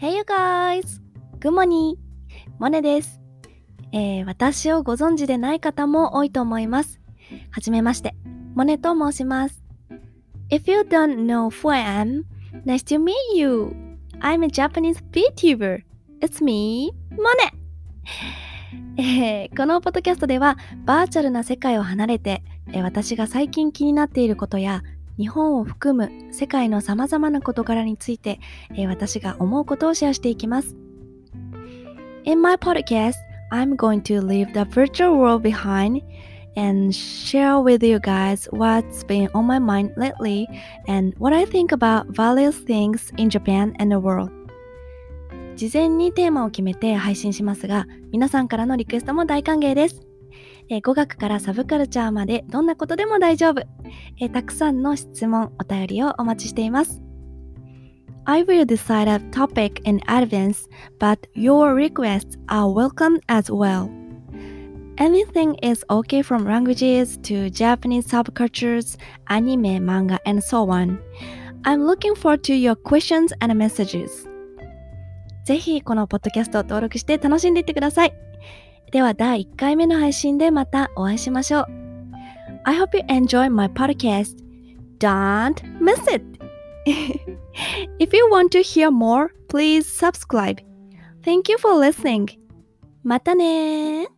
Hey you guys! Good morning! モネです、えー、私をご存知でない方も多いと思います。はじめまして、モネと申します。If you don't know who I am, nice to meet you! I'm a Japanese VTuber. It's me, モネえー、このポッドキャストではバーチャルな世界を離れて、えー、私が最近気になっていることや日本を含む世界の様々な事柄について、えー、私が思うことをシェアしていきます。In my podcast, I'm going to leave the virtual world behind and share with you guys what's been on my mind lately and what I think about various things in Japan and the world. 事前にテーマを決めて配信しますが、皆さんからのリクエストも大歓迎です。えー、語学からサブカルチャーまでどんなことでも大丈夫、えー、たくさんの質問、お便りをお待ちしています。I will decide a topic in advance, but your requests are welcome as well. Anything is okay from languages to Japanese subcultures, anime, manga, and so on. I'm looking forward to your questions and messages. ぜひこのポッドキャストを登録して楽しんでいってください。では第1回目の配信でまたお会いしましょう。I hope you enjoy my podcast. Don't miss it! If you want to hear more, please subscribe. Thank you for listening. またね